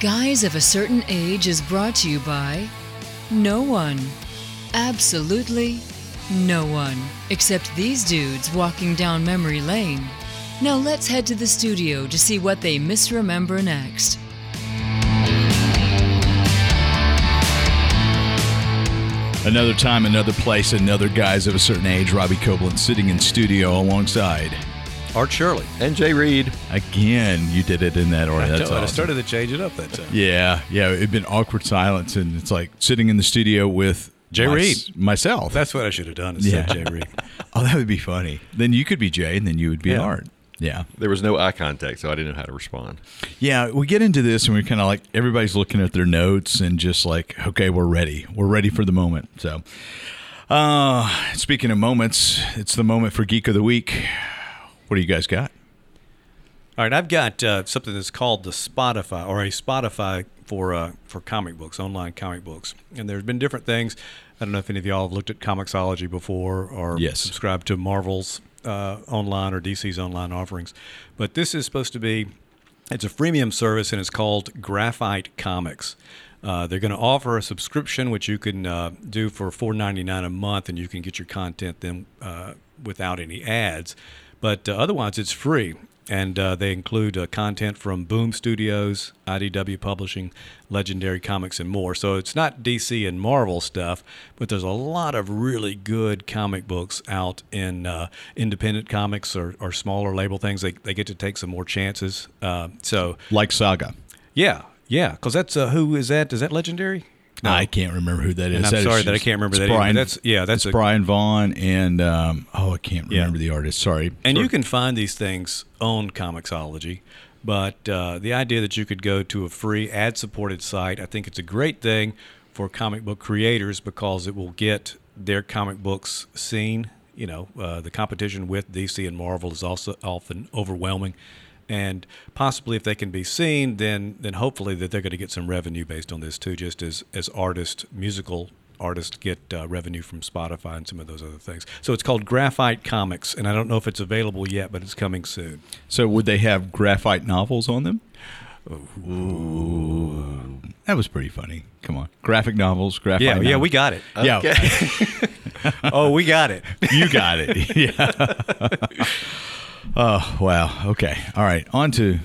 Guys of a Certain Age is brought to you by no one. Absolutely no one. Except these dudes walking down memory lane. Now let's head to the studio to see what they misremember next. Another time, another place, another guys of a certain age. Robbie Copeland sitting in studio alongside. Art Shirley. And Jay Reed. Again, you did it in that order. I, That's told- I awesome. started to change it up that time. Yeah, yeah. It'd been awkward silence, and it's like sitting in the studio with Jay mys- Reed. myself. That's what I should have done instead Yeah. of Jay Reed. oh, that would be funny. Then you could be Jay, and then you would be Yeah. Art. Yeah, There was no eye contact, so I didn't know how to respond. yeah. We get into this, and we're kind of like everybody's looking at their notes and just like, okay, we're ready. We're ready for the moment. So, uh, speaking of moments, it's the moment for Geek of the Week. What do you guys got? All right, I've got uh, something that's called the Spotify or a Spotify for uh, for comic books, online comic books. And there's been different things. I don't know if any of y'all have looked at Comixology before or Yes. subscribed to Marvel's uh, online or DC's online offerings, but this is supposed to be it's a freemium service and it's called Graphite Comics. Uh, they're going to offer a subscription which you can uh, do for $4.99 a month, and you can get your content then uh, without any ads. But uh, otherwise, it's free, and uh, they include uh, content from Boom Studios, IDW Publishing, Legendary Comics, and more. So it's not DC and Marvel stuff, but there's a lot of really good comic books out in uh, independent comics or, or smaller label things. They, they get to take some more chances. Uh, so Like Saga. yeah, yeah, because that's uh, who is that? Is that legendary? I can't remember who that is. And I'm That is sorry that I can't remember that. Brian, That's- yeah, that's a- Brian Vaughn and um, oh, I can't Yeah. remember the artist. Sorry. And you can find these things on Comixology, but uh, the idea that you could go to a free ad-supported site, I think it's a great thing for comic book creators because it will get their comic books seen. You know, uh, the competition with DC and Marvel is also often overwhelming, and possibly if they can be seen, then then hopefully that they're going to get some revenue based on this too, just as as artists, musical artists get uh, revenue from Spotify and some of those other things. So it's called Graphite Comics, and I don't know if it's available yet, but it's coming soon. So would they have graphite novels on them? Ooh. That was pretty funny. Come on. Graphic novels, graphite Yeah, yeah, we got it. Yeah, Oh, we got it. you got it. Yeah. oh, wow. Okay. All right. On to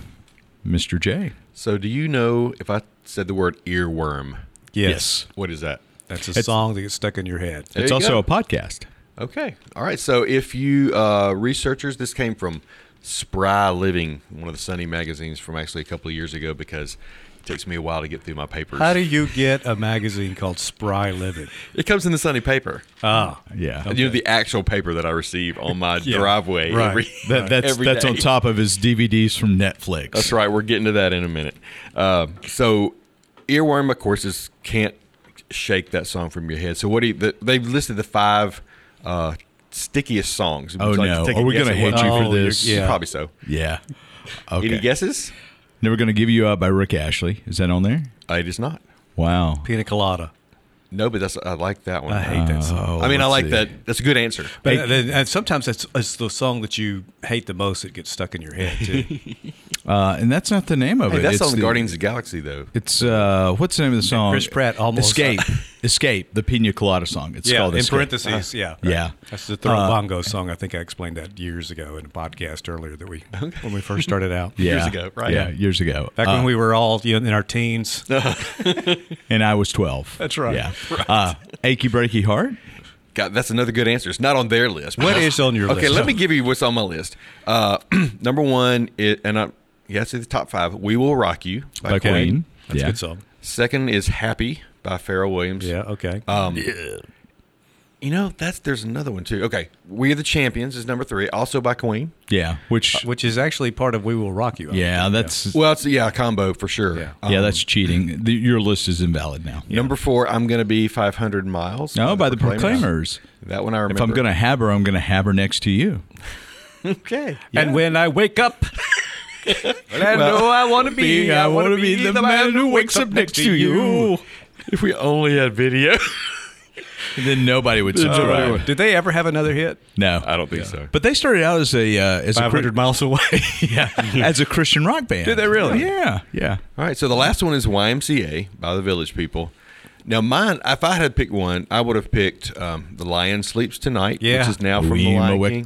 Mr. J. So, do you know if I said the word earworm, Yes, what is that? that's a It's- song that gets stuck in your head. There It's you also go. a podcast. Okay. All right. So, if you uh, researchers, this came from Spry Living, one of the Sunny magazines from actually a couple of years ago, because it takes me a while to get through my papers. How do you get a magazine called Spry Living? it comes in the Sunday paper. Ah, Yeah. You know the actual paper that I receive on my Yeah. driveway Right. every, That, that's every that's on top of his DVDs from Netflix. That's right. We're getting to that in a minute. Uh, so, earworm, of course, is can't shake that song from your head. So, what do you? The, they've listed the five uh, stickiest songs. Would Oh, like no. Are we gonna at hate you for Oh, you're- this? yeah. Probably so. Yeah. Okay. Any guesses? Never gonna give you up by Rick Astley. Is that on there? Uh, it is not. Wow. Pina Colada. No, but that's I like that one. I hate that song. Oh, I mean, I like see. that. That's a good answer. But uh, then- and sometimes it's, it's the song that you hate the most that gets stuck in your head too. Uh, and that's not the name of Hey, it. that's It's on the- Guardians of the Galaxy, though. It's uh, what's the name of the song? Chris Pratt almost- Escape. Escape. The Pina Colada song. It's yeah, called in Escape. parentheses. yeah, Yeah. That's the Throw Uh, Bongo song. I think I explained that years ago in a podcast earlier that we when we first started out. Yeah. Years ago, right? Yeah, years ago. Back Uh, when we were all you know, in our teens. and I was twelve. That's right. Yeah. Uh, achy breaky heart. God, that's another good answer. It's not on their list. What is on your okay, list? Okay, let me give you what's on my list. Uh, number one, it, and I, yeah, it's the top five. "We Will Rock You" by, By Queen. Queen. That's yeah. a good song. Second is "Happy" by Pharrell Williams. Yeah. Okay. Um, You know, that's there's another one too. Okay, "We Are the Champions" is number three, also by Queen. Yeah. Which. Which is actually part of "We Will Rock You." I yeah, think. that's. Well, it's yeah, a combo for sure. Yeah. yeah, Um, that's cheating. The, your list is invalid now. number four. I'm gonna be 500 miles. No, by the Proclaimers. That one I remember. If I'm gonna have her, I'm gonna have her next to you. okay, And when I wake up, I know I want to be. I want to be the man who wakes up next to you. If we only had video. And then nobody would subscribe. Did they ever have another hit? no, I don't think so. But they started out as a uh, as a Five hundred miles away. yeah, as a Christian rock band. Did they really? Yeah, yeah. All right, so the last one is YMCA by the Village People. Now, mine, if I had picked one, I would have picked um, The Lion Sleeps Tonight, Yeah. which is now from The Lion King.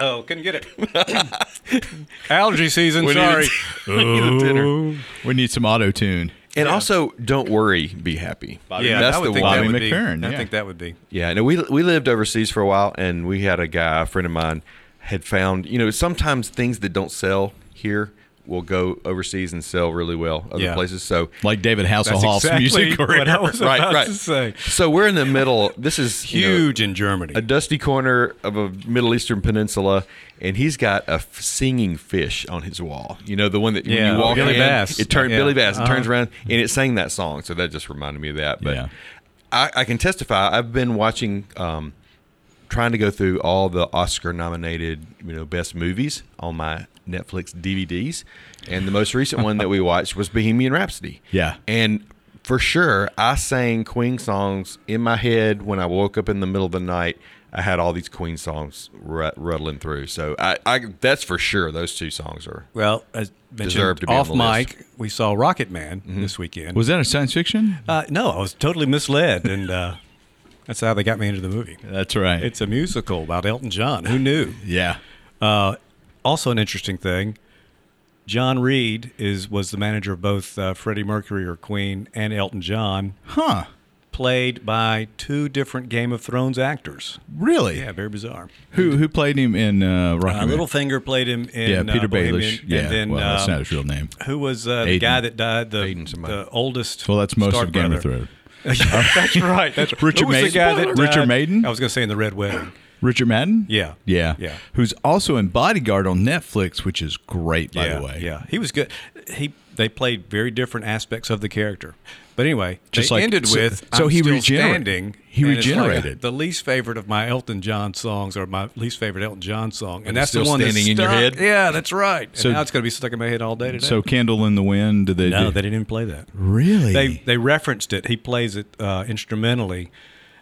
oh, couldn't get it. Allergy season. We sorry. needed- we needed dinner. We need some auto tune. And also, Don't Worry, Be Happy. yeah, that's would the think one. that Bobby would be. McFerrin, I think that would be. Yeah, no, we we lived overseas for a while, and we had a guy, a friend of mine, had found. You know, sometimes things that don't sell here will go overseas and sell really well other Yeah. places. So, Like David Hasselhoff's exactly music what career. I was right, about right. to say. So we're in the middle. This is you know, Huge in Germany. a dusty corner of a Middle Eastern peninsula, and he's got a f- singing fish on his wall. You know, the one that when Yeah, you walk Billy in, Bass. it turns Yeah. Billy Bass. It turns Uh-huh. around and it sang that song. So that just reminded me of that. But. I, I can testify. I've been watching, um, trying to go through all the Oscar-nominated, you know, best movies on my Netflix DVDs, and the most recent one that we watched was Bohemian Rhapsody. Yeah. And for sure, I sang Queen songs in my head when I woke up in the middle of the night. I had all these Queen songs rut- ruttling through. So I, I, that's for sure. Those two songs are. well, as Deserve to be on off the list. mic, we saw Rocket Man this weekend. Was that a science fiction? uh, no, I was totally misled, and uh, that's how they got me into the movie. That's right. It's a musical about Elton John. Who knew? yeah. Uh, also, an interesting thing. John Reid is was the manager of both uh, Freddie Mercury or Queen and Elton John, Huh. played by two different Game of Thrones actors. Really? Yeah, very bizarre. Who who played him in uh, Rocky Uh, Man? Littlefinger played him in Yeah, Peter uh, Bohemian, Baelish. Yeah. and then well, that's um, not his real name. who was uh, the guy that died? The, the oldest. Well, that's most Stark of Game of. Thrones. Yeah, uh, that's right. That's Richard Maiden? guy that. Richard? Maiden? I was going to say in the Red Wedding. Richard Madden? Yeah. Yeah. Yeah. Who's also in Bodyguard on Netflix, which is great, by yeah, the way. Yeah, he was good. He they played very different aspects of the character. But anyway, Just they like- ended so- with so I'm he still regenerate- standing. he and it's like regenerated. the least favorite of my Elton John songs, or my least favorite Elton John song, and it's that's the still one that's standing in your stuck. head? Yeah, that's right. So- and now it's going to be stuck in my head all day today. So Candle in the Wind, did they no, do? they didn't even play that. really? They they referenced it. He plays it uh, instrumentally.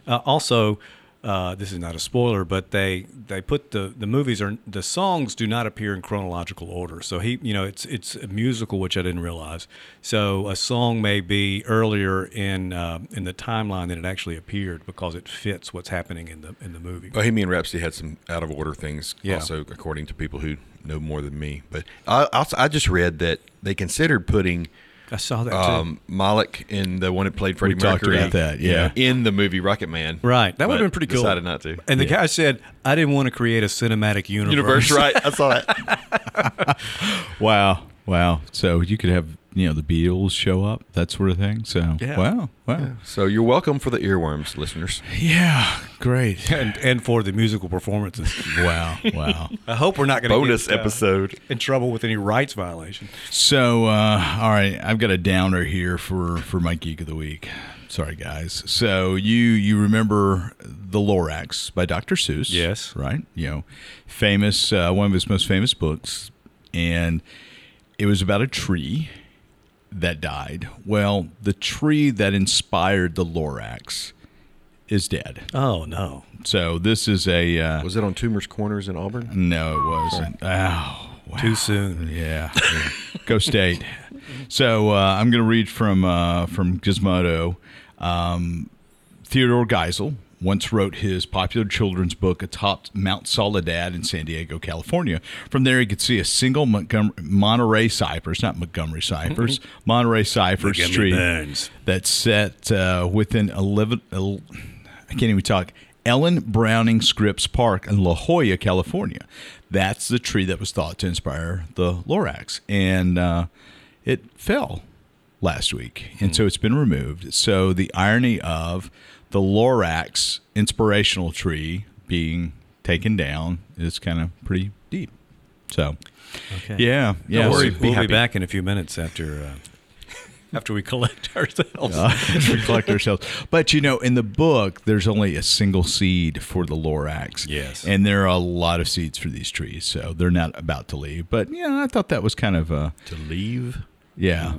Uh, also, uh, this is not a spoiler, but they they put the the movies are the songs do not appear in chronological order. So he you know it's it's a musical, which I didn't realize. So a song may be earlier in uh, in the timeline than it actually appeared because it fits what's happening in the in the movie. Bohemian Rhapsody had some out of order things, Yeah. also according to people who know more than me. But I, also, I just read that they considered putting I saw that too. um, Malek in the one that played Freddie We talked about that, yeah. in the movie Rocket Man. Right, that would have been pretty cool. Decided not to. And the guy said, "I didn't want to create a cinematic universe." Universe, right? I saw that. wow. Wow. So you could have, you know, the Beatles show up, that sort of thing. So, Yeah. wow. Wow. So you're welcome for the earworms, listeners. Yeah. Great. and and for the musical performances. wow. Wow. I hope we're not going to Bonus get, uh, episode. in trouble with any rights violation. So, uh, all right, I've got a downer here for for my geek of the week. Sorry, guys. So you you remember the Lorax by Dr. Seuss? Yes. Right. You know, famous uh, one of his most famous books, and it was about a tree that died. Well, the tree that inspired the Lorax is dead. Oh no! So this is a uh, Was it on Toomer's Corners in Auburn? no, it wasn't. Oh, wow. Too soon. Yeah. Go State. So uh, I'm going to read from uh, from Gizmodo. Um, Theodore Geisel once wrote his popular children's book atop Mount Soledad in San Diego, California. From there, he could see a single Montgomery, Monterey cypress, not Montgomery cypress, Monterey cypress Montgomery tree Burns. that's set uh, within 11, el- I can't even talk, Ellen Browning Scripps Park in La Jolla, California. That's the tree that was thought to inspire the Lorax. And uh, it fell last week. And so it's been removed. So the irony of the Lorax inspirational tree being taken down is kind of pretty deep. So, Okay. yeah. Yeah. Don't worry, so- we'll happy. be back in a few minutes after uh, after we collect ourselves. uh, we collect ourselves. But you know, in the book, there's only a single seed for the Lorax. Yes. and there are a lot of seeds for these trees, so they're not about to leave. But yeah, I thought that was kind of uh, To leave? yeah.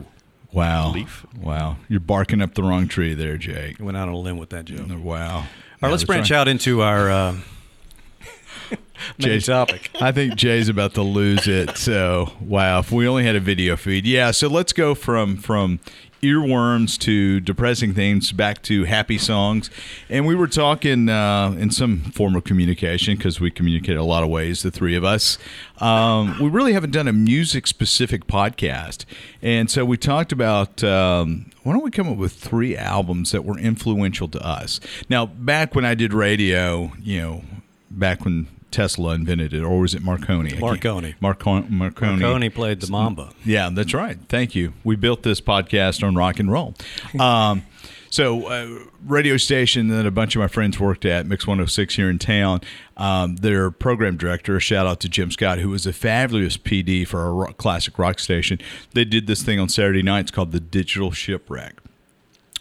Wow. Leaf. Wow. You're barking up the wrong tree there, Jake. Went out on a limb with that joke. Wow. All right, let's branch out into our uh, main Jay's- topic. I think Jay's about to lose it. So wow, if we only had a video feed, yeah. So let's go from from earworms to depressing things back to happy songs, and we were talking uh, in some form of communication because we communicate a lot of ways. The three of us, um, we really haven't done a music specific podcast, and so we talked about. Um, why don't we come up with three albums that were influential to us? Now, back when I did radio, you know, back when Tesla invented it, or was it Marconi? Marconi. Marco- Marconi. Marconi played the Mamba. Yeah, that's right. Thank you. We built this podcast on rock and roll. Um, so, uh, radio station that a bunch of my friends worked at, Mix 106 here in town, um, their program director, a shout out to Jim Scott, who was a fabulous PD for a rock, classic rock station. They did this thing on Saturday nights called the Digital Shipwreck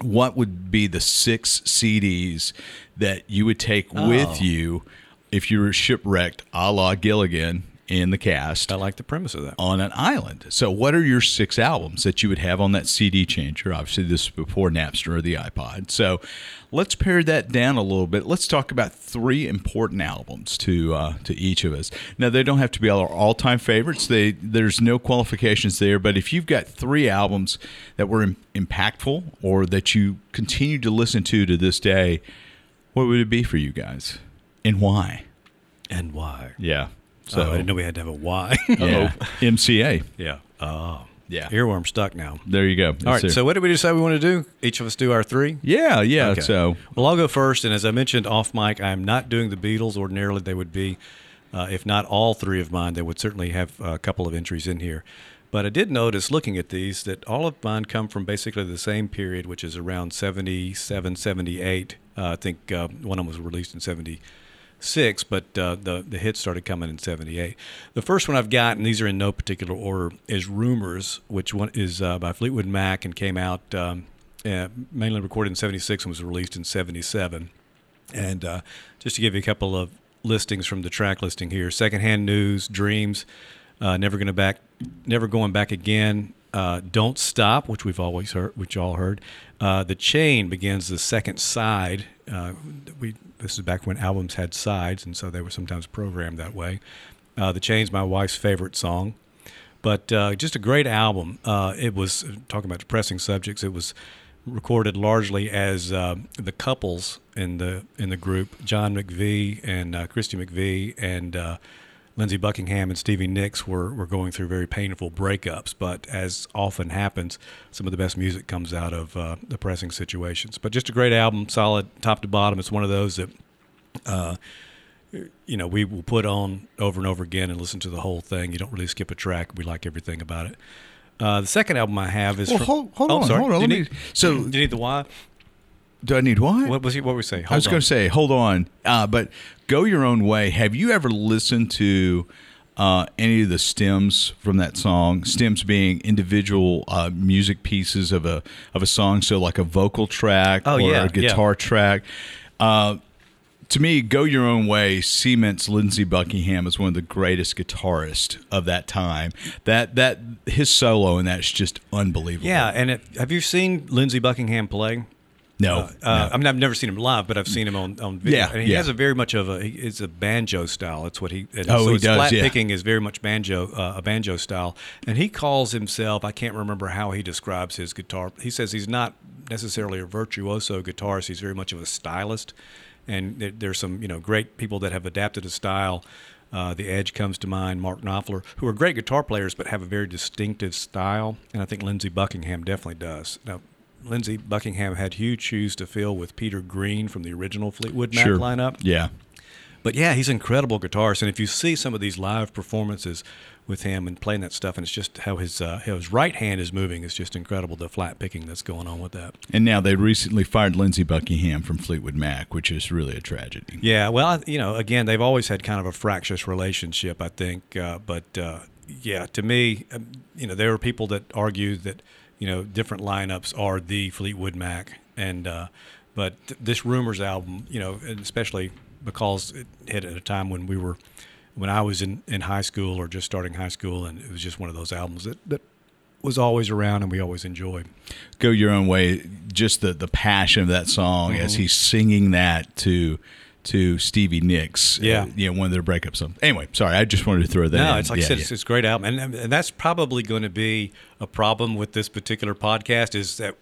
what would be the six CDs that you would take with Oh. you if you were shipwrecked, a la Gilligan in the cast? I like the premise of that. on an island. So, what are your six albums that you would have on that CD changer? Obviously, this is before Napster or the iPod. So, let's pare that down a little bit. Let's talk about three important albums to uh, to each of us. Now, they don't have to be all our all time favorites. They there's no qualifications there. But if you've got three albums that were im- impactful or that you continue to listen to to this day, what would it be for you guys, and why? And why? Yeah. So So I didn't know we had to have a why. yeah, MCA. yeah. Oh. Yeah. Earworm stuck now. There you go. All right. So what did we decide we want to do? Each of us do our three. Yeah, yeah. Okay. So Well, I'll go first. And as I mentioned off mic, I'm not doing the Beatles. Ordinarily, they would be, uh, if not all three of mine, they would certainly have a couple of entries in here. But I did notice looking at these that all of mine come from basically the same period, which is around 77, 78. Uh, I think uh, one of them was released in 76, but uh, the, the hits started coming in 78. The first one I've got, and these are in no particular order, is Rumors, which one is uh, by Fleetwood Mac and came out um, uh, mainly recorded in 76 and was released in 77. And uh, just to give you a couple of listings from the track listing here: Secondhand News, Dreams, uh, Never Gonna Back, Never Going Back Again, uh, Don't Stop, which we've always heard, which you all heard. The Chain begins the second side. We this is back when albums had sides, and so they were sometimes programmed that way. Uh, the Chain's my wife's favorite song but uh, just a great album. Uh, it was talking about depressing subjects. It was recorded largely as uh, the couples in the in the group, John McVie and uh, Christy McVie and uh, Lindsey Buckingham and Stevie Nicks were were going through very painful breakups. But as often happens, some of the best music comes out of uh, depressing situations. But just a great album, solid top to bottom. It's one of those that you know, we will put on over and over again and listen to the whole thing. You don't really skip a track. We like everything about it. Uh, the second album I have is Well, from, hold- hold oh, on, sorry. hold on, Do you need, me- so- do you need the why? Do I need what? What was he? What were we saying? I was going to say, hold on, uh, but go your own way. Have you ever listened to uh, any of the stems from that song? Stems being individual uh, music pieces of a of a song, so like a vocal track Oh, or yeah, a guitar yeah. track. Uh, to me, Go Your Own Way cements Lindsey Buckingham as one of the greatest guitarists of that time. That that his solo in that is just unbelievable. Yeah, and it, have you seen Lindsey Buckingham play? No, Uh, no. I mean, I've never seen him live, but I've seen him on, on video. Yeah, and he yeah. has a very much of a. It's a banjo style. It's what he. And Oh, so he his does, Flat yeah. picking is very much banjo, uh, a banjo style, and he calls himself. I can't remember how he describes his guitar. He says he's not necessarily a virtuoso guitarist. He's very much of a stylist, and there, there's some you know great people that have adapted a style. Uh, the Edge comes to mind, Mark Knopfler, who are great guitar players but have a very distinctive style, and I think Lindsey Buckingham definitely does. Now, Lindsey Buckingham had huge shoes to fill with Peter Green from the original Fleetwood Mac sure. lineup. Yeah. But yeah, he's an incredible guitarist, and if you see some of these live performances with him and playing that stuff, and it's just how his uh, how his right hand is moving is just incredible. The flat picking that's going on with that. And now they recently fired Lindsey Buckingham from Fleetwood Mac, which is really a tragedy. Yeah, well, I- you know, again, they've always had kind of a fractious relationship, I think. Uh, but uh, yeah, to me, um, you know, there are people that argue that you know different lineups are the Fleetwood Mac, and uh, but th- this Rumors album, you know, and especially because it hit at a time when we were when I was in, in high school or just starting high school, and it was just one of those albums that, that was always around and we always enjoyed. Go your own way. Just the the passion of that song as Mm-hmm. he's singing that to to Stevie Nicks. uh, Yeah. you know, one of their breakups. So anyway, sorry, I just wanted to throw that. No, in. it's like Yeah, I said, yeah. it's, it's a great album, and, and that's probably going to be a problem with this particular podcast. Is that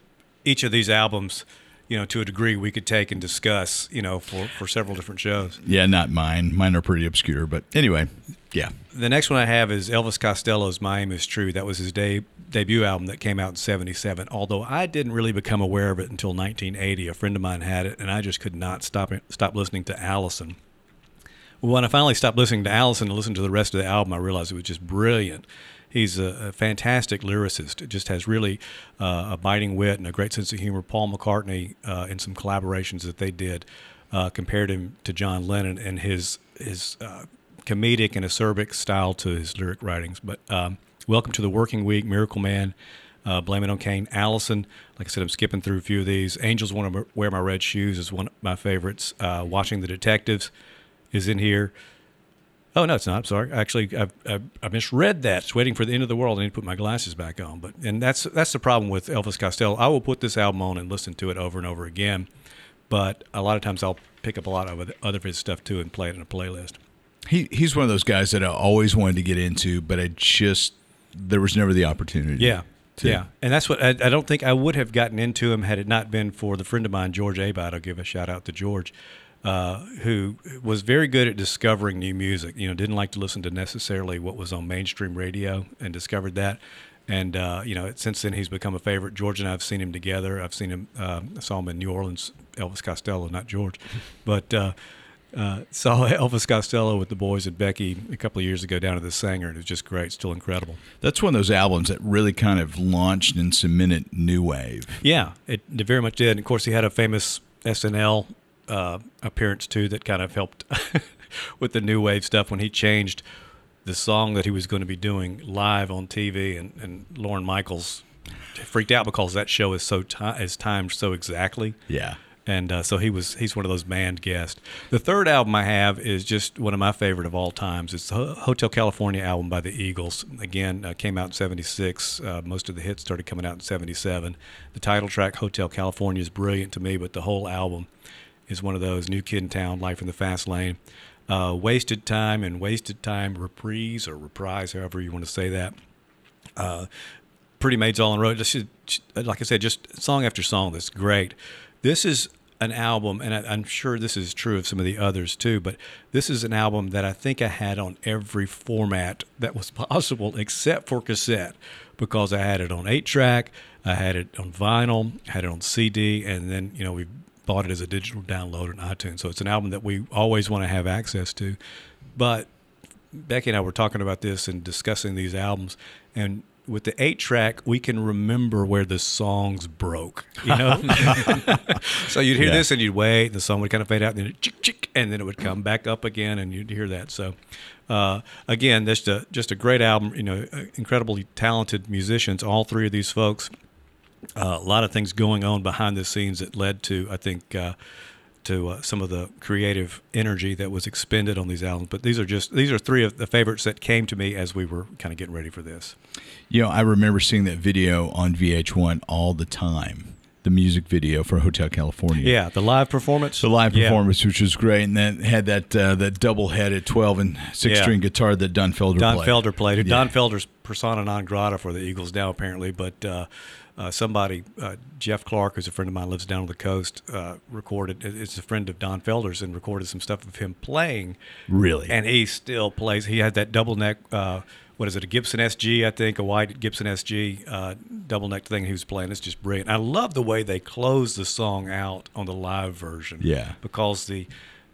each of these albums, you know, to a degree, we could take and discuss, you know, for for several different shows. yeah, not mine. Mine are pretty obscure, but anyway, yeah. The next one I have is Elvis Costello's "My Aim Is True." That was his de- debut album that came out in '77. Although I didn't really become aware of it until 1980. A friend of mine had it, and I just could not stop it, stop listening to Alison. When I finally stopped listening to Alison and listened to the rest of the album, I realized it was just brilliant. He's a, a fantastic lyricist. Just has really uh, a biting wit and a great sense of humor. Paul McCartney, uh, in some collaborations that they did, uh, compared him to John Lennon and his his uh, comedic and acerbic style to his lyric writings. But um, Welcome to the Working Week, Miracle Man, uh, Blame It on Cain, Alison. Like I said, I'm skipping through a few of these. Angels Want to Wear My Red Shoes is one of my favorites. Uh, Watching the Detectives is in here. Oh no, it's not. I'm sorry. Actually, I've, I've, I misread that. It's waiting for the end of the world. I need to put my glasses back on. But and that's that's the problem with Elvis Costello. I will put this album on and listen to it over and over again. But a lot of times I'll pick up a lot of other- other of his stuff too and play it in a playlist. He he's one of those guys that I always wanted to get into, but I just there was never the opportunity. Yeah. to- Yeah, and that's what I, I don't think I would have gotten into him had it not been for the friend of mine, George Abad. I'll give a shout out to George, uh, who was very good at discovering new music. You know, didn't like to listen to necessarily what was on mainstream radio, and discovered that. And uh, you know, since then he's become a favorite. George and I have seen him together. I've seen him. Uh, I saw him in New Orleans. Elvis Costello, not George, but. Uh, uh, saw Elvis Costello with the boys at Becky a couple of years ago down at the Saenger, and it was just great, still incredible. That's one of those albums that really kind of launched and cemented new wave. Yeah, it, it very much did. And of course, he had a famous SNL uh, appearance too that kind of helped with the new wave stuff when he changed the song that he was going to be doing live on TV, and, and Lorne Michaels freaked out because that show is so ti is timed so exactly. Yeah. And uh, so he was he's one of those band guests. The third album I have is just one of my favorite of all times. It's the Hotel California album by the Eagles. Again, uh, came out in '76. Uh, most of the hits started coming out in '77. The title track Hotel California is brilliant to me, but the whole album is one of those New Kid in Town, Life in the Fast Lane, uh, Wasted Time and Wasted Time reprise or reprise, however you want to say that. Uh, Pretty Maids All on Road. Just, like I said, just song after song that's great. This is an album, and I, I'm sure this is true of some of the others too, but this is an album that I think I had on every format that was possible except for cassette because I had it on 8 track, I had it on vinyl, had it on CD, and then, you know, we bought it as a digital download on iTunes. So it's an album that we always want to have access to. But Becky and I were talking about this and discussing these albums, and with the eight track, we can remember where the songs broke. You know, so you'd hear Yeah. this and you'd wait, and the song would kind of fade out, and then it chick, chick, and then it would come back up again, and you'd hear that. So, uh, again, just a just a great album. You know, uh, incredibly talented musicians. All three of these folks. Uh, a lot of things going on behind the scenes that led to, I think, uh, to uh, some of the creative energy that was expended on these albums. But these are just these are three of the favorites that came to me as we were kind of getting ready for this. You know, I remember seeing that video on VH1 all the time. The music video for Hotel California. Yeah, the live performance. The live Yeah. performance, which was great, and then had that uh, that double headed twelve and six Yeah. string guitar that Don Felder Don played. Felder played. Yeah. Don Felder's persona non grata for the Eagles now, apparently. But uh, uh, somebody, uh, Jeff Clark, who's a friend of mine, lives down on the coast, uh, recorded. It's a friend of Don Felder's and recorded some stuff of him playing. Really? And he still plays. He had that double neck. Uh, what is it? A Gibson SG, I think, a white Gibson SG uh, double neck thing he was playing. It's just brilliant. I love the way they close the song out on the live version. Yeah. Because the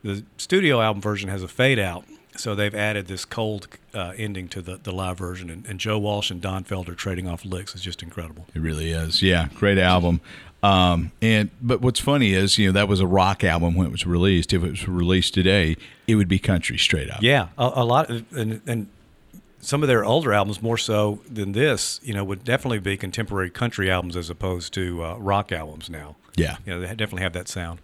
the studio album version has a fade out, so they've added this cold uh, ending to the, the live version. And, and Joe Walsh and Don Felder trading off licks is just incredible. It really is. Yeah, great album. Um, and but what's funny is you know that was a rock album when it was released. If it was released today, it would be country straight up. Yeah, a, a lot, of, and, and some of their older albums, more so than this, you know, would definitely be contemporary country albums as opposed to uh, rock albums now. Yeah. You know, they definitely have that sound.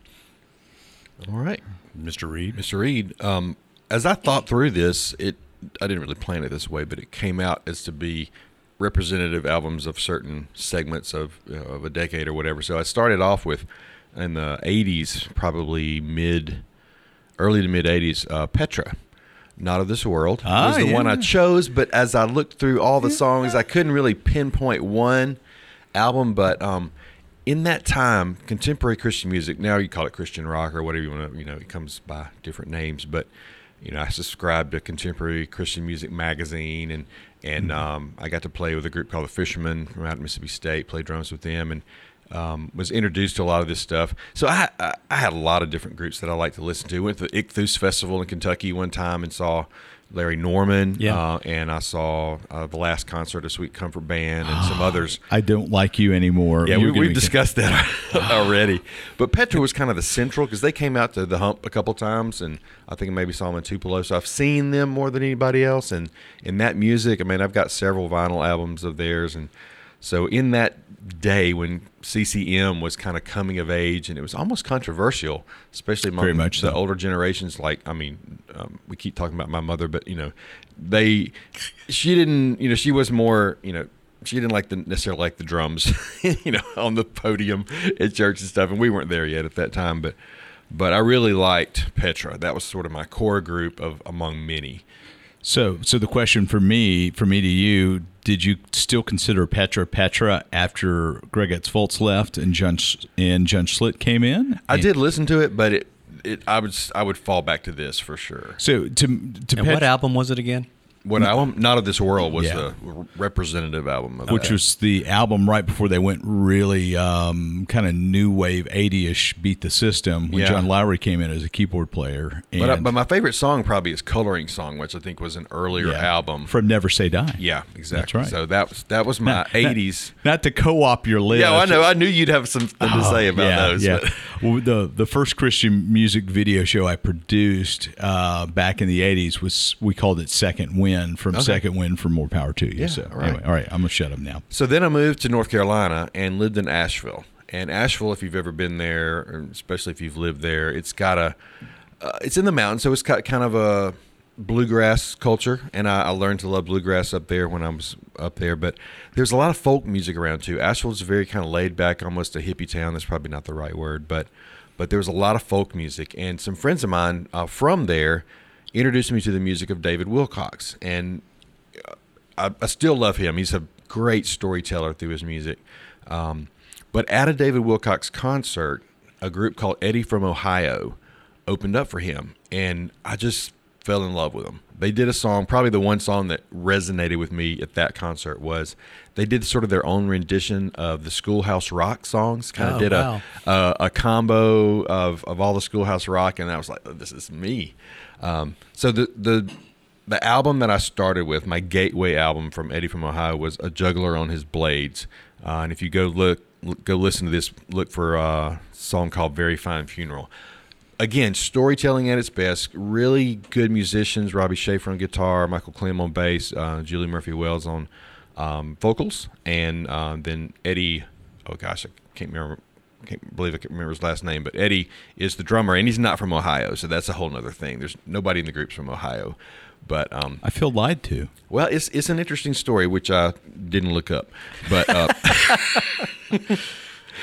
All right. Mr. Reed. Mr. Reed, um, as I thought through this, it I didn't really plan it this way, but it came out as to be representative albums of certain segments of you know, of a decade or whatever. So I started off with in the '80s, probably mid, early to mid '80s, uh, Petra. Not of this world Ah, was the one I chose, but as I looked through all the songs, I couldn't really pinpoint one album. But um, in that time, contemporary Christian music, now you call it Christian rock or whatever you want to, you know, it comes by different names. But, you know, I subscribed to Contemporary Christian Music magazine and, and um, I got to play with a group called the Fishermen from out of Mississippi State, Played drums with them and um, was introduced to a lot of this stuff. So I, I, I had a lot of different groups that I like to listen to. Went to the Ichthus Festival in Kentucky one time and saw Larry Norman. Yeah. Uh, and I saw uh, the last concert of Sweet Comfort Band and some others. I don't like you anymore. Yeah, You're we, we've discussed that already. But Petra was kind of the central because they came out to the Hump a couple times, and I think I maybe saw them in Tupelo. So I've seen them more than anybody else. And in that music, I mean, I've got several vinyl albums of theirs, and so in that day when CCM was kind of coming of age, and it was almost controversial, especially among the so. older generations. Like, I mean, um, we keep talking about my mother, but you know, they, she didn't, you know, she was more, you know, she didn't like the necessarily like the drums, you know, on the podium at church and stuff, and we weren't there yet at that time. But, but I really liked Petra. That was sort of my core group of among many. So, so the question for me, for me to you, did you still consider Petra Petra after Greg Volz left and John and John Schlitt came in? I did listen to it, but it, it I would s- I would fall back to this for sure. So to to And Pet- what album was it again? What album? Not of this world was Yeah. the representative album of that. which that. was the album right before they went really um, kind of new wave 80ish beat the system when Yeah. John Lawry came in as a keyboard player. And But, uh, but my favorite song probably is "Coloring Song," which I think was an earlier yeah, album. from Never Say Die. yeah, exactly. right. So that was that was my Not- '80s. Not to co-op your list. Yeah, well, I know. I knew you'd have something to Oh, say about those. Yeah. but- well, the the first Christian music video show I produced uh, back in the '80s was we called it Second Wind. From Okay. Second Wind for more power to you. Yeah, so all right. anyway, all right, I'm gonna shut up now. So then I moved to North Carolina and lived in Asheville. And Asheville, if you've ever been there, especially if you've lived there, it's got a, uh, it's in the mountains, so it's got kind of a bluegrass culture. And I, I learned to love bluegrass up there when I was up there. But there's a lot of folk music around too. Asheville's very kind of laid back, almost a hippie town. That's probably not the right word, but but there was a lot of folk music. And some friends of mine uh, from there introduced me to the music of David Wilcox. And I, I still love him. He's a great storyteller through his music. Um, but at a David Wilcox concert, a group called Eddie from Ohio opened up for him, and I just fell in love with them. They did a song, probably the one song that resonated with me at that concert was they did sort of their own rendition of the Schoolhouse Rock songs. Kind of Oh, did wow. a, a a combo of, of all the Schoolhouse Rock, and I was like, oh, this is me. Um, so the the the album that I started with, my gateway album from Eddie from Ohio, was "A Juggler on His Blades." Uh, and if you go look, look- go listen to this, look for a song called "Very Fine Funeral." Again, storytelling at its best. Really good musicians: Robbie Schaefer on guitar, Michael Clem on bass, uh, Julie Murphy Wells on um, vocals, and uh, then Eddie. Oh gosh, I can't remember. I can't believe I can't remember his last name, but Eddie is the drummer, and he's not from Ohio, so that's a whole other thing. There's nobody in the group's from Ohio, but um, I feel lied to. well, it's it's an interesting story which I didn't look up, but uh,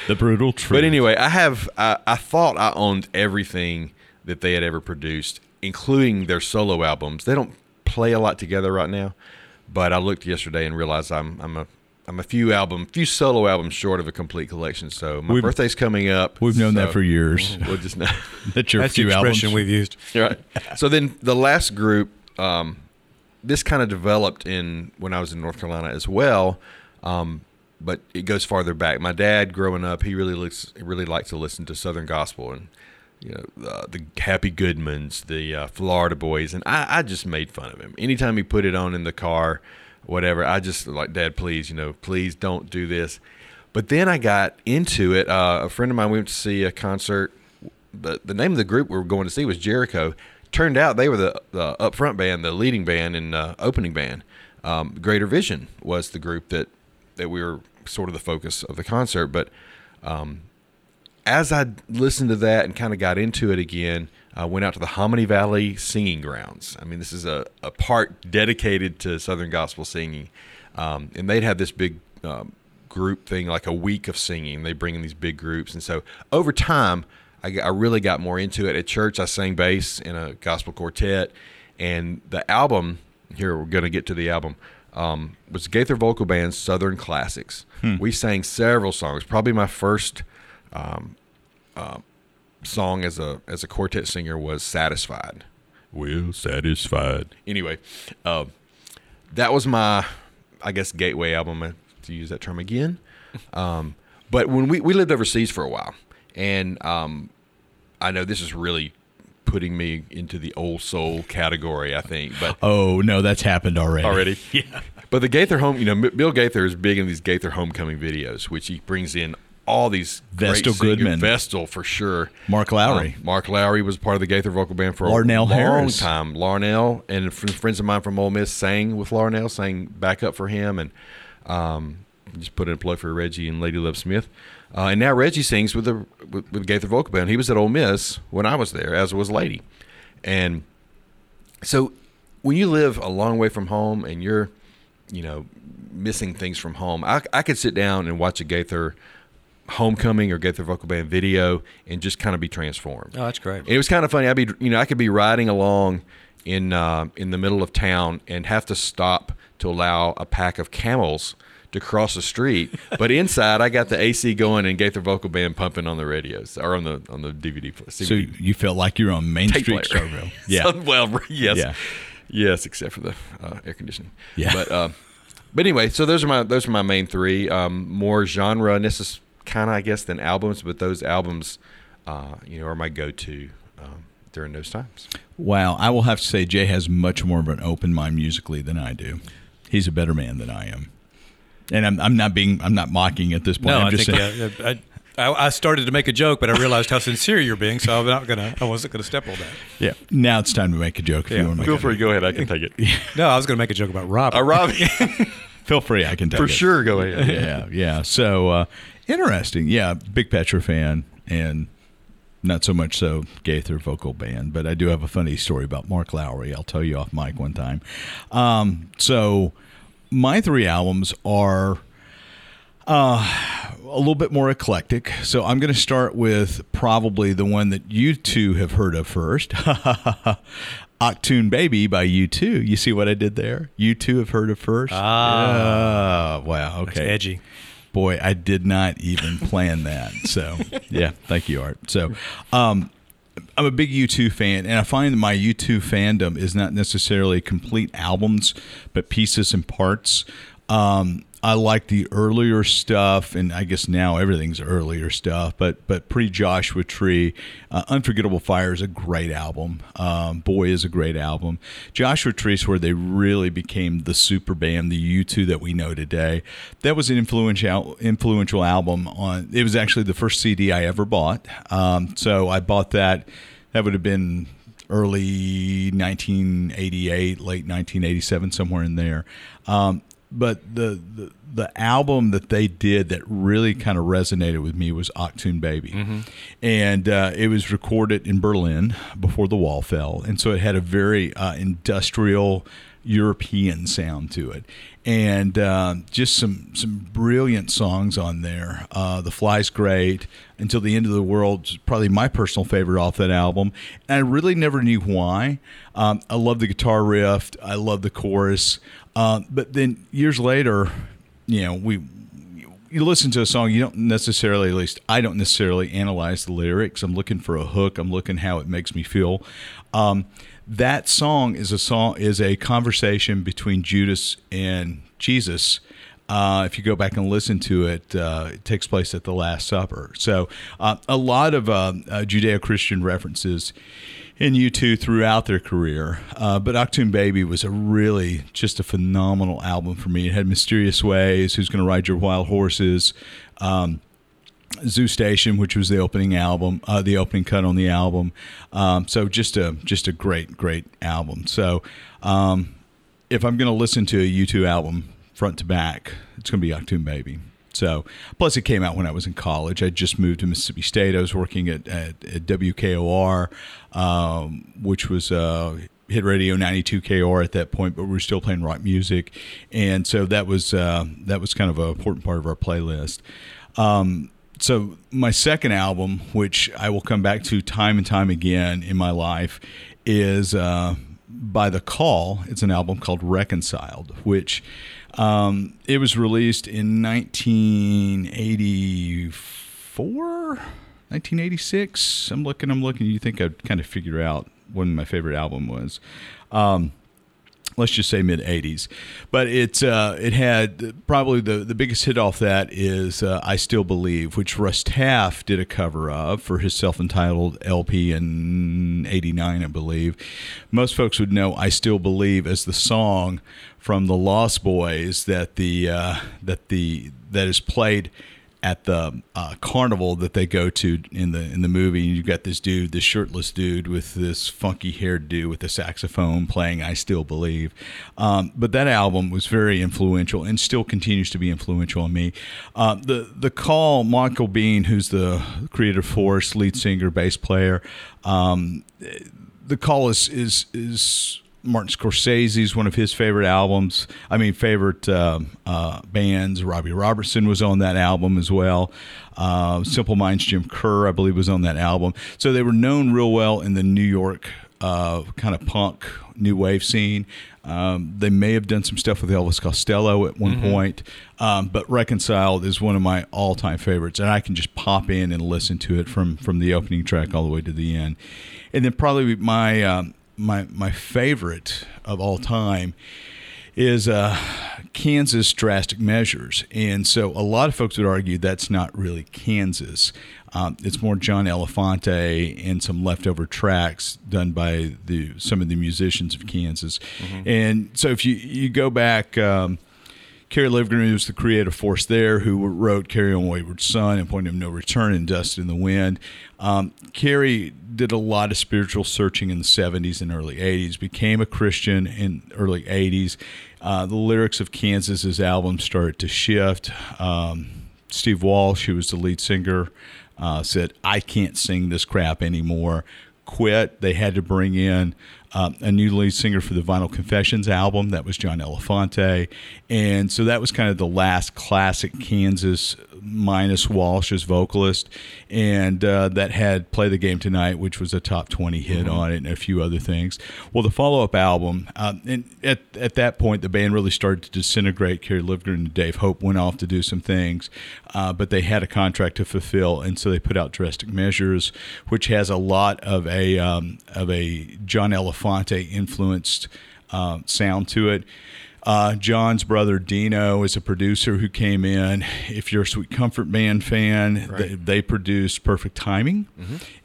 The brutal truth. but anyway, I have I, I thought I owned everything that they had ever produced, including their solo albums. They don't play a lot together right now, but I looked yesterday and realized I'm I'm a I'm a few album, few solo albums short of a complete collection. So my We've- birthday's coming up. we've known that for years. We'll just know. That's your That's the expression albums. we've used. right. So then the last group, um, this kind of developed in when I was in North Carolina as well, um, but it goes farther back. My dad, growing up, he really looks, really liked to listen to Southern gospel and you know uh, the Happy Goodmans, the uh, Florida Boys, and I, I just made fun of him anytime he put it on in the car, whatever. I just like, Dad, please, you know, please don't do this. But then I got into it. Uh, a friend of mine went to see a concert the the name of the group we were going to see was Jericho. Turned out they were the, the up front band, the leading band and uh, opening band. Um, Greater Vision was the group that that we were sort of the focus of the concert. But um, as I listened to that and kind of got into it again, I went out to the Hominy Valley Singing Grounds. I mean, this is a, a park dedicated to Southern gospel singing. Um, and they'd have this big um, group thing, like a week of singing. They bring in these big groups. And so over time, I, I really got more into it. At church, I sang bass in a gospel quartet. And the album, here we're going to get to the album, um, was Gaither Vocal Band's Southern Classics. We sang several songs. Probably my first song as a as a quartet singer was satisfied well satisfied anyway uh, that was my i guess gateway album uh, to use that term again um, but when we, we lived overseas for a while and um, i know this is really putting me into the old soul category i think but Oh no, that's happened already. already. yeah. But the Gaither home, you know, Bill Gaither is big in these Gaither homecoming videos, which he brings in all these Vestal Goodman. Vestal for sure. Mark Lowry. Um, Mark Lowry was part of the Gaither vocal band for a Larnell long Harris. time. Larnell and friends of mine from Ole Miss sang with Larnell, sang backup for him, and um, just put in a plug for Reggie and Ladye Love Smith. Uh, and now Reggie sings with the with, with Gaither vocal band. He was at Ole Miss when I was there, as was Lady, and so when you live a long way from home and you're, you know, missing things from home, I, I could sit down and watch a Gaither homecoming or Gaither vocal band video and just kind of be transformed. Oh, that's great. And it was kind of funny. I'd be, you know, I could be riding along in uh, in the middle of town and have to stop to allow a pack of camels to cross the street. but inside, I got the AC going and Gaither vocal band pumping on the radios or on the on the DVD. pl- So you felt like you're on Main tape Street player. Yeah. So- well, yes. Yeah. Yes, except for the uh, air conditioning. Yeah. But uh, but anyway, so those are my those are my main three. Um, more genre, and this is kind of I guess than albums, but those albums, uh, you know, are my go-to um, during those times. Wow, I will have to say Jay has much more of an open mind musically than I do. He's a better man than I am, and I'm, I'm not being I'm not mocking at this point. No, I'm I just think saying, yeah, I, I, I started to make a joke, but I realized how sincere you're being, so I'm not gonna. I wasn't gonna step on that. yeah. Now it's time to make a joke. If Yeah, you want to Feel a free, go ahead. I can take it. No, I was gonna make a joke about Rob. Uh, Robbie, Feel free. I can take for it. For sure, go ahead. Yeah, yeah. So uh, interesting. Yeah, big Petra fan, and not so much so Gaither vocal band, but I do have a funny story about Mark Lowry. I'll tell you off mic one time. Um, so my three albums are uh, a little bit more eclectic. So I'm going to start with probably the one that you two have heard of first. Achtung Baby by U2. You see what I did there? You two have heard of first? Ah. Wow. That's Okay. edgy. Boy, I did not even plan that. So, yeah, thank you, Art. So, um, I'm a big U2 fan, and I find my U2 fandom is not necessarily complete albums, but pieces and parts. Um, I like the earlier stuff, and I guess now everything's earlier stuff. But but pre Joshua Tree, uh, Unforgettable Fire is a great album. Um, Boy is a great album. Joshua Tree is where they really became the super band, the U2 that we know today. That was an influential influential album. On it was actually the first CD I ever bought. Um, so I bought that. That would have been early 1988, late 1987, somewhere in there. Um, but the, the the album that they did that really kind of resonated with me was Achtung Baby, and uh, it was recorded in Berlin before the wall fell, and so it had a very uh, industrial European sound to it, and uh, just some some brilliant songs on there. Uh, the Fly's great. Until the End of the World probably my personal favorite off that album, and I really never knew why. Um, I love the guitar riff. I love the chorus. Uh, but then years later, you know, we you listen to a song, you don't necessarily, at least I don't necessarily analyze the lyrics. I'm looking for a hook. I'm looking how it makes me feel. Um, that song is a song is a conversation between Judas and Jesus. Uh, if you go back and listen to it, uh, it takes place at the Last Supper. So uh, a lot of uh, uh, Judeo-Christian references in U2 throughout their career. Uh, but Achtung Baby was a really just a phenomenal album for me. It had Mysterious Ways, Who's Gonna Ride Your Wild Horses, um, Zoo Station, which was the opening album, uh, the opening cut on the album. Um, so just a just a great, great album. So um, if I'm going to listen to a U2 album front to back, it's going to be Achtung Baby. So, plus it came out when I was in college. I just moved to Mississippi State. I was working at, at, at WKOR, um, which was uh, hit radio 92 KR at that point, but we were still playing rock music, and so that was uh, that was kind of an important part of our playlist. Um, so my second album, which I will come back to time and time again in my life, is uh, by The Call. It's an album called Reconciled, which um, it was released in 1984, 1986. I'm looking, I'm looking. You think I'd kind of figure out when my favorite album was. Um, let's just say mid 80s but it uh, it had probably the, the biggest hit off that is uh, I Still Believe which Russ Taff did a cover of for his self-entitled LP in 89 I believe. Most folks would know I Still Believe as the song from the Lost Boys that the uh, that the that is played at the uh, carnival that they go to in the in the movie, and you've got this dude, this shirtless dude with this funky haired dude with a saxophone playing "I Still Believe." Um, but that album was very influential and still continues to be influential on me. Uh, the the call, Michael Been, who's the creative force, lead singer, bass player. Um, the call is is is Martin Scorsese's one of his favorite albums. I mean, favorite uh, uh, bands. Robbie Robertson was on that album as well. Uh, Simple Minds Jim Kerr, I believe, was on that album. So they were known real well in the New York uh, kind of punk new wave scene. Um, they may have done some stuff with Elvis Costello at one point, um, but Reconciled is one of my all-time favorites, and I can just pop in and listen to it from from the opening track all the way to the end. And then probably my um, my my favorite of all time is uh, Kansas drastic measures, and so a lot of folks would argue that's not really Kansas. Um, it's more John Elefante and some leftover tracks done by the some of the musicians of Kansas. And so if you you go back. Um, Kerry Livgren was the creative force there, who wrote "Carry On Wayward Son" and "Point of No Return" and "Dust in the Wind." Um, Kerry did a lot of spiritual searching in the '70s and early '80s. Became a Christian in early '80s. Uh, the lyrics of Kansas's album started to shift. Um, Steve Walsh, who was the lead singer, uh, said, "I can't sing this crap anymore." Quit. They had to bring in um, a new lead singer for the Vinyl Confessions album. That was John Elefante, and so that was kind of the last classic Kansas minus Walsh as vocalist, and uh, that had "Play the Game Tonight," which was a top twenty hit on it, and a few other things. Well, the follow-up album, uh, and at at that point, the band really started to disintegrate. Kerry Livgren and Dave Hope went off to do some things, uh, but they had a contract to fulfill, and so they put out Drastic Measures, which has a lot of a um, of a John Elefante influenced uh, sound to it. Uh, John's brother Dino is a producer who came in. If you're a Sweet Comfort Band fan, they, they produced Perfect Timing,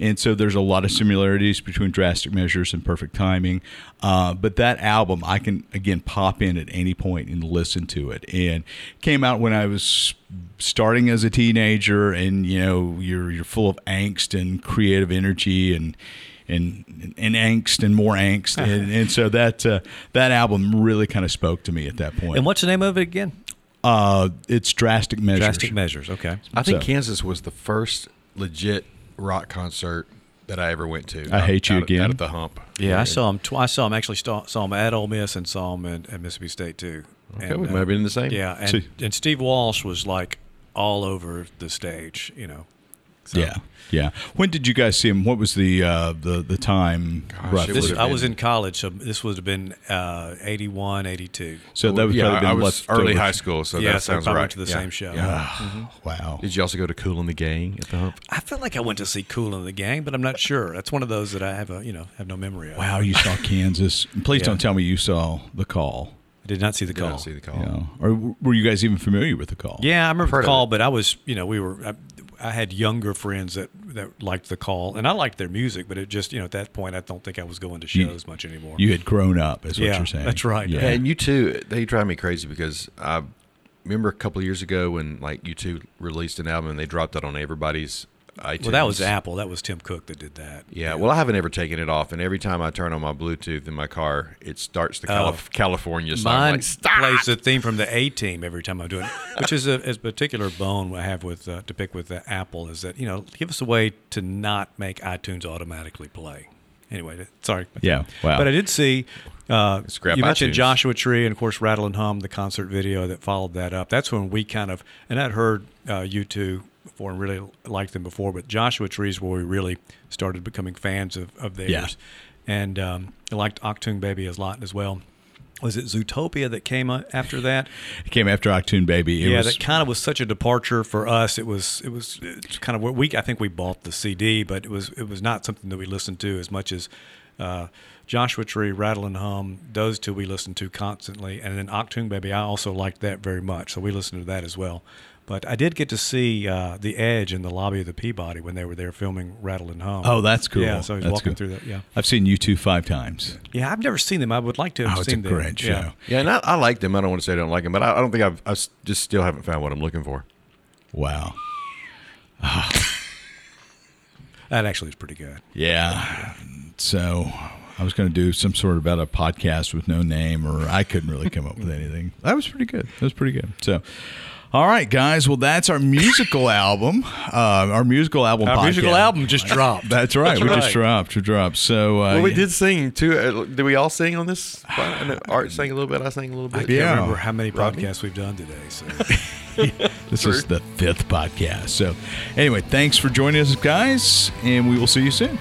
and so there's a lot of similarities between Drastic Measures and Perfect Timing. Uh, but that album, I can again pop in at any point and listen to it. And came out when I was starting as a teenager, and you know you're you're full of angst and creative energy and and and angst and more angst, and, and so that uh, that album really kind of spoke to me at that point. And what's the name of it again? Uh, it's drastic measures. Drastic Measures. Okay. I think So- Kansas was the first legit rock concert that I ever went to. I Hate You out, Again. Out at the hump. Yeah, I saw him. Tw- I saw him actually. Saw, saw him at Ole Miss and saw him at, at Mississippi State too. Okay, we might have been in the same. Yeah, and, and Steve Walsh was like all over the stage. You know. So- Yeah, yeah. When did you guys see him? What was the uh, the the time Gosh, This, I was in college, so this would have been uh, 81, 82. so that would yeah, probably been I was early high school, so yeah, that so I sounds probably right. went to the Yeah, same show. yeah. Wow. Did you also go to Kool and the Gang at the hump? I feel like I went to see Kool and the Gang, but I'm not sure. That's one of those that I have a you know have no memory of. Wow, you saw Kansas. Please Yeah. don't tell me you saw the call. I did not see the Did call. not see the call. Yeah. Or were you guys even familiar with the call? Yeah, I remember heard the call, but I was, you know, we were. I, I had younger friends that that liked the call, and I liked their music, but it just, you know, at that point, I don't think I was going to You- shows much anymore. You had grown up, is what you're saying. that's right. Yeah. Yeah, and U2, they drive me crazy because I remember a couple of years ago when like U2 released an album and they dropped it on everybody's iTunes. Well, that was Apple. That was Tim Cook that did that. Yeah, well, I haven't ever taken it off, and every time I turn on my Bluetooth in my car, it starts the Calif- California song. Mine like, Stop! plays the theme from the A Team every time I do it, which is a, a particular bone I have with uh, to pick with uh, Apple is that you know give us a way to not make iTunes automatically play. Anyway, sorry. Yeah, wow. But I did see. Uh, you mentioned iTunes. Joshua Tree and of course Rattle and Hum, the concert video that followed that up. That's when we kind of and I'd heard uh, U2 before and really liked them before, but Joshua Tree is where we really started becoming fans of, of theirs. Yeah. And um, I liked Achtung Baby a lot as well. Was it Zooropa that came after that? It came after Achtung Baby. It yeah, was, that kind of was such a departure for us. It was it was kind of what we I think we bought the CD, but it was it was not something that we listened to as much as uh, Joshua Tree, Rattle and Hum. Those two we listened to constantly, and then Achtung Baby. I also liked that very much, so we listened to that as well. But I did get to see uh, the Edge in the lobby of the Peabody when they were there filming Rattle and Hum. Oh, that's cool. Yeah, so I was That's walking cool. through that. Yeah, I've seen U2 five times. yeah. I've never seen them. I would like to have Oh, it's a seen them. great show. Yeah. Yeah, and I, I like them. I don't want to say I don't like them, but I, I don't think I've I s- just still haven't found what I'm looking for. Wow. That actually is pretty good. Yeah. So I was going to do some sort of about a podcast with no name, or I couldn't really come up with anything. That was pretty good. That was pretty good. So. All right, guys. Well, that's our musical album. Uh, our musical album. Our musical album just dropped. That's right. That's we just dropped. We dropped. So uh, Well, we yeah. did sing too. Uh, did we all sing on this? Art sang a little bit. I sang a little bit. I can't Yeah. remember how many Rodney? podcasts we've done today. So. This is the fifth podcast. So, anyway, thanks for joining us, guys, and we will see you soon.